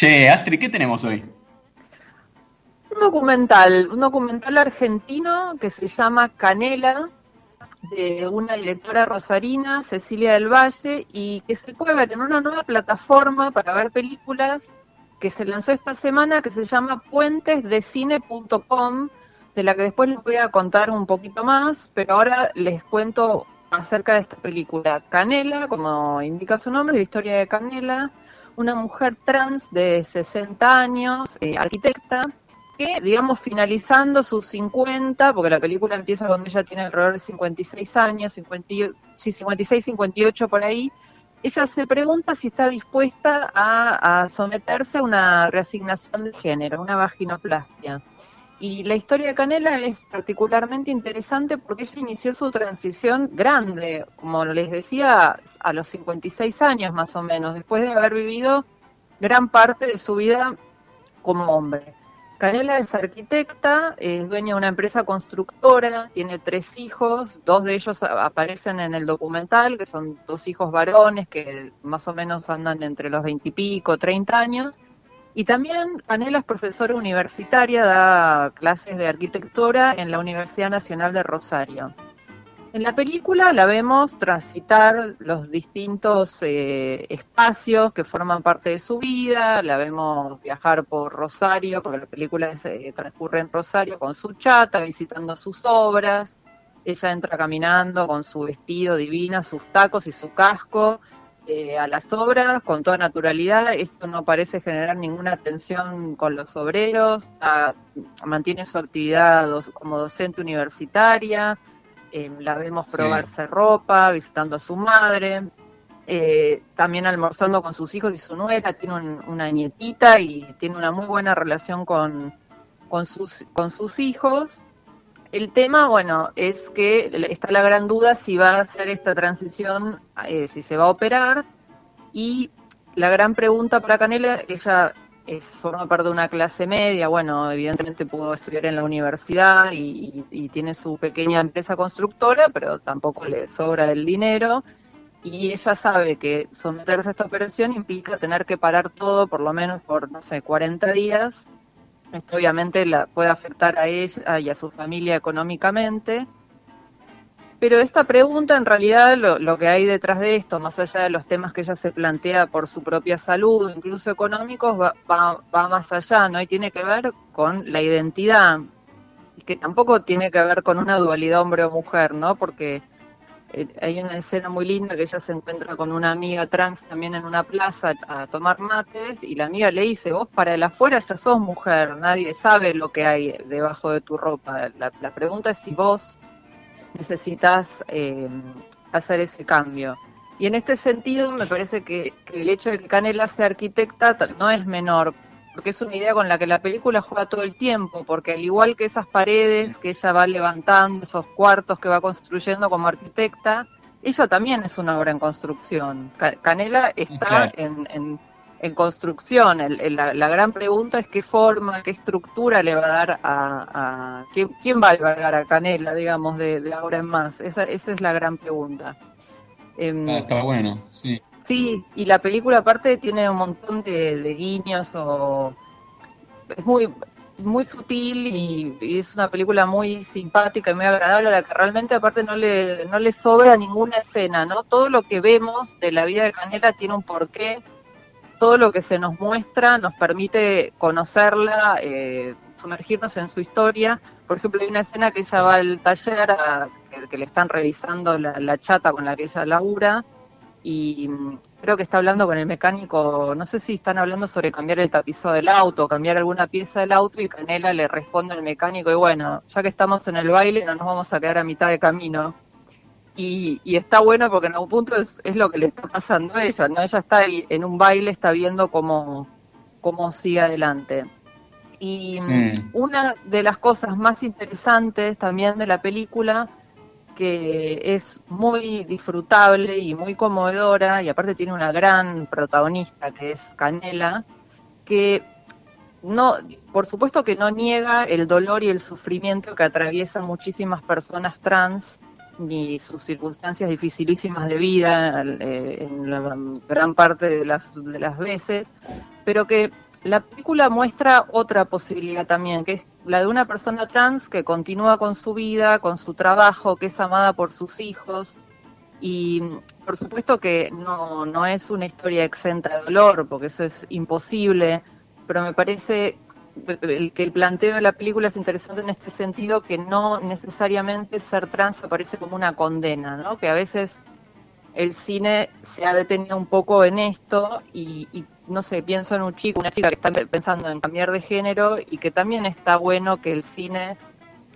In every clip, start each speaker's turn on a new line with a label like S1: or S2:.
S1: Che, Astrid, ¿qué tenemos hoy?
S2: Un documental, un documental argentino que se llama Canela, de una directora rosarina, Cecilia del Valle, y que se puede ver en una nueva plataforma para ver películas que se lanzó esta semana que se llama puentesdecine.com, de la que después les voy a contar un poquito más, pero ahora les cuento acerca de esta película. Canela, como indica su nombre, la historia de Canela, una mujer trans de 60 años, eh, arquitecta, que, digamos, finalizando sus 50, porque la película empieza cuando ella tiene alrededor de 56 años, 50, sí, 56, 58 por ahí, ella se pregunta si está dispuesta a, someterse a una reasignación de género, una vaginoplastia. Y la historia de Canela es particularmente interesante porque ella inició su transición grande, como les decía, a los 56 años más o menos, después de haber vivido gran parte de su vida como hombre. Canela es arquitecta, es dueña de una empresa constructora, tiene tres hijos, dos de ellos aparecen en el documental, que son dos hijos varones que más o menos andan entre los veintipico, treinta años. Y también Canela es profesora universitaria, da clases de arquitectura en la Universidad Nacional de Rosario. En la película la vemos transitar los distintos eh, espacios que forman parte de su vida, la vemos viajar por Rosario, porque la película eh, transcurre en Rosario con su chata, visitando sus obras. Ella entra caminando con su vestido divina, sus tacos y su casco eh, a las obras con toda naturalidad. Esto no parece generar ninguna tensión con los obreros. mantiene su actividad como docente universitaria eh, la vemos probarse ropa, visitando a su madre, eh, también almorzando con sus hijos y su nuera, tiene una nietita y tiene una muy buena relación con, con, sus, con sus hijos. El tema, bueno, es que está la gran duda si va a hacer esta transición, eh, si se va a operar. Y la gran pregunta para Canela, ella es, forma parte de una clase media, bueno, evidentemente pudo estudiar en la universidad y, tiene su pequeña empresa constructora, pero tampoco le sobra el dinero. Y ella sabe que someterse a esta operación implica tener que parar todo por lo menos por, no sé, 40 días. Esto obviamente la puede afectar a ella y a su familia económicamente. Pero esta pregunta, en realidad, lo, que hay detrás de esto, más allá de los temas que ella se plantea por su propia salud, incluso económicos, va, va, más allá, ¿no? Y tiene que ver con la identidad, que tampoco tiene que ver con una dualidad hombre o mujer, ¿no? Porque hay una escena muy linda que ella se encuentra con una amiga trans también en una plaza a tomar mates y la amiga le dice, vos para el afuera ya sos mujer, nadie sabe lo que hay debajo de tu ropa. La, la pregunta es si vos necesitas eh, hacer ese cambio. Y en este sentido me parece que, el hecho de que Canela sea arquitecta no es menor, porque es una idea con la que la película juega todo el tiempo, porque al igual que esas paredes que ella va levantando, esos cuartos que va construyendo como arquitecta, ella también es una obra en construcción. Canela está en en construcción. la, gran pregunta es qué forma, qué estructura le va a dar a... ¿quién, va a albergar a Canela, digamos, de, ahora en más? Esa, esa es la gran pregunta.
S1: Em, ah, está bueno, sí.
S2: Sí, y la película aparte tiene un montón de, guiños o... Es muy muy sutil y, es una película muy simpática y muy agradable a la que realmente aparte no le, no le sobra ninguna escena, ¿no? Todo lo que vemos de la vida de Canela tiene un porqué, todo lo que se nos muestra nos permite conocerla, eh, sumergirnos en su historia. Por ejemplo, hay una escena que ella va al taller que, le están revisando la, chata con la que ella labura y mm, creo que está hablando con el mecánico, no sé si están hablando sobre cambiar el tapizo del auto, cambiar alguna pieza del auto y Canela le responde al mecánico y bueno, ya que estamos en el baile no nos vamos a quedar a mitad de camino y, está bueno porque en algún punto es, lo que le está pasando a ella, ¿no? Ella está ahí en un baile, está viendo cómo, cómo sigue adelante. Y mm. una de las cosas más interesantes también de la película, que es muy disfrutable y muy conmovedora, y aparte tiene una gran protagonista que es Canela, que no, por supuesto que no niega el dolor y el sufrimiento que atraviesan muchísimas personas trans ni sus circunstancias dificilísimas de vida eh, en la gran parte de las, de las veces, pero que la película muestra otra posibilidad también, que es la de una persona trans que continúa con su vida, con su trabajo, que es amada por sus hijos. Y por supuesto que no, no es una historia exenta de dolor, porque eso es imposible, pero me parece que el planteo de la película es interesante en este sentido que no necesariamente ser trans aparece como una condena, ¿no? Que a veces el cine se ha detenido un poco en esto y, no sé, pienso en un chico, una chica que está pensando en cambiar de género y que también está bueno que el cine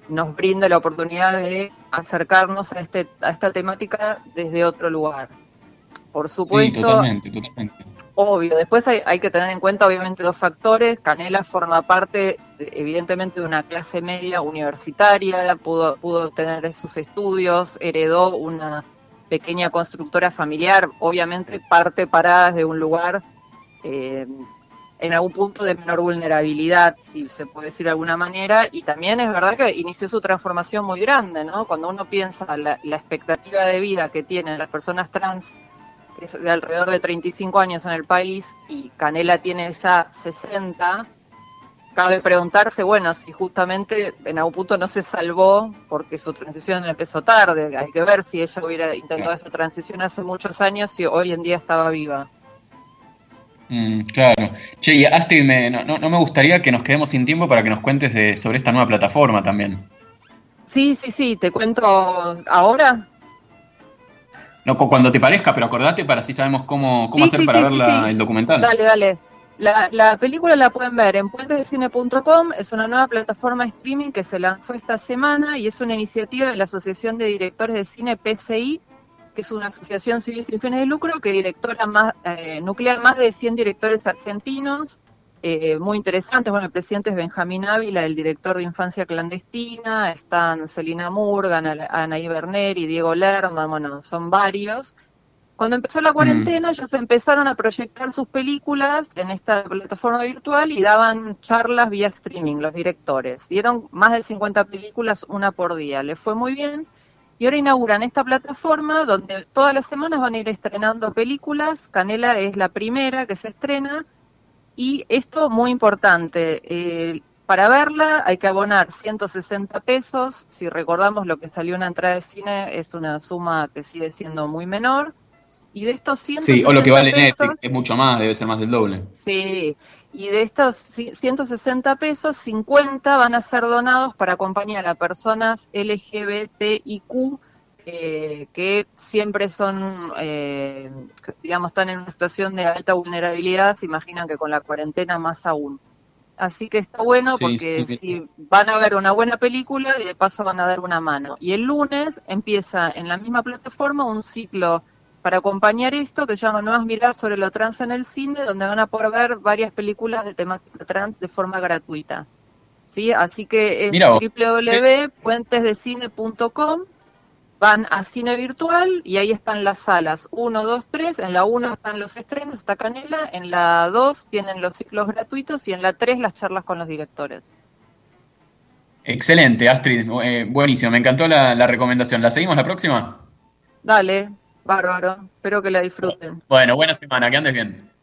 S2: nos brinde la oportunidad de acercarnos a, este, a esta temática desde otro lugar. Por supuesto, totalmente, totalmente. obvio, después hay, hay, que tener en cuenta obviamente dos factores. Canela forma parte evidentemente de una clase media universitaria, pudo, pudo tener sus estudios, heredó una pequeña constructora familiar, obviamente parte parada de un lugar eh, en algún punto de menor vulnerabilidad, si se puede decir de alguna manera, y también es verdad que inició su transformación muy grande, ¿no? Cuando uno piensa la, la expectativa de vida que tienen las personas trans, que es de alrededor de 35 años en el país, y Canela tiene ya 60, cabe preguntarse, bueno, si justamente en algún punto no se salvó porque su transición empezó tarde. Hay que ver si ella hubiera intentado esa transición hace muchos años y hoy en día estaba viva.
S1: Mm, claro. Che, y Astrid, no, me gustaría que nos quedemos sin tiempo para que nos cuentes de, sobre esta nueva plataforma también.
S2: Sí, sí, sí, te cuento ahora.
S1: No, cuando te parezca, pero acordate para así sabemos cómo, cómo hacer para ver el documental.
S2: Dale, dale. La, película la pueden ver en puentesdecine.com, es una nueva plataforma de streaming que se lanzó esta semana y es una iniciativa de la Asociación de Directores de Cine PCI, que es una asociación civil sin fines de lucro que directora más, eh, nuclea más de 100 directores argentinos, eh, muy interesantes. Bueno, el presidente es Benjamín Ávila, el director de Infancia Clandestina, están Celina Murgan, Anaí Berner y Diego Lerma, bueno, son varios. Cuando empezó la cuarentena, mm. ellos empezaron a proyectar sus películas en esta plataforma virtual y daban charlas vía streaming, los directores. Dieron más de 50 películas, una por día. Les fue muy bien. Y ahora inauguran esta plataforma donde todas las semanas van a ir estrenando películas. Canela es la primera que se estrena. Y esto muy importante, eh, para verla hay que abonar 160 pesos. Si recordamos lo que salió una entrada de cine, es una suma que sigue siendo muy menor. Y de estos 160
S1: Sí, o lo que vale Netflix, es mucho más, debe ser más del doble.
S2: Sí, y de estos 160 pesos, 50 van a ser donados para acompañar a personas LGBTIQ eh, que siempre son, eh, digamos, están en una situación de alta vulnerabilidad, se imaginan que con la cuarentena más aún. Así que está bueno porque si van a ver una buena película y de paso van a dar una mano. Y el lunes empieza en la misma plataforma un ciclo para acompañar esto que se llama Nuevas Miradas sobre lo trans en el cine, donde van a poder ver varias películas de temática trans de forma gratuita. ¿Sí? Así que es www.puentesdecine.com, van a cine virtual y ahí están las salas 1, 2, 3, en la 1 están los estrenos, está Canela, en la 2 tienen los ciclos gratuitos y en la 3 las charlas con los directores.
S1: Excelente, Astrid, eh, buenísimo, me encantó la, la recomendación. ¿La seguimos la próxima?
S2: Dale, Bárbaro, espero que la disfruten.
S1: Bueno, buena semana, que andes bien.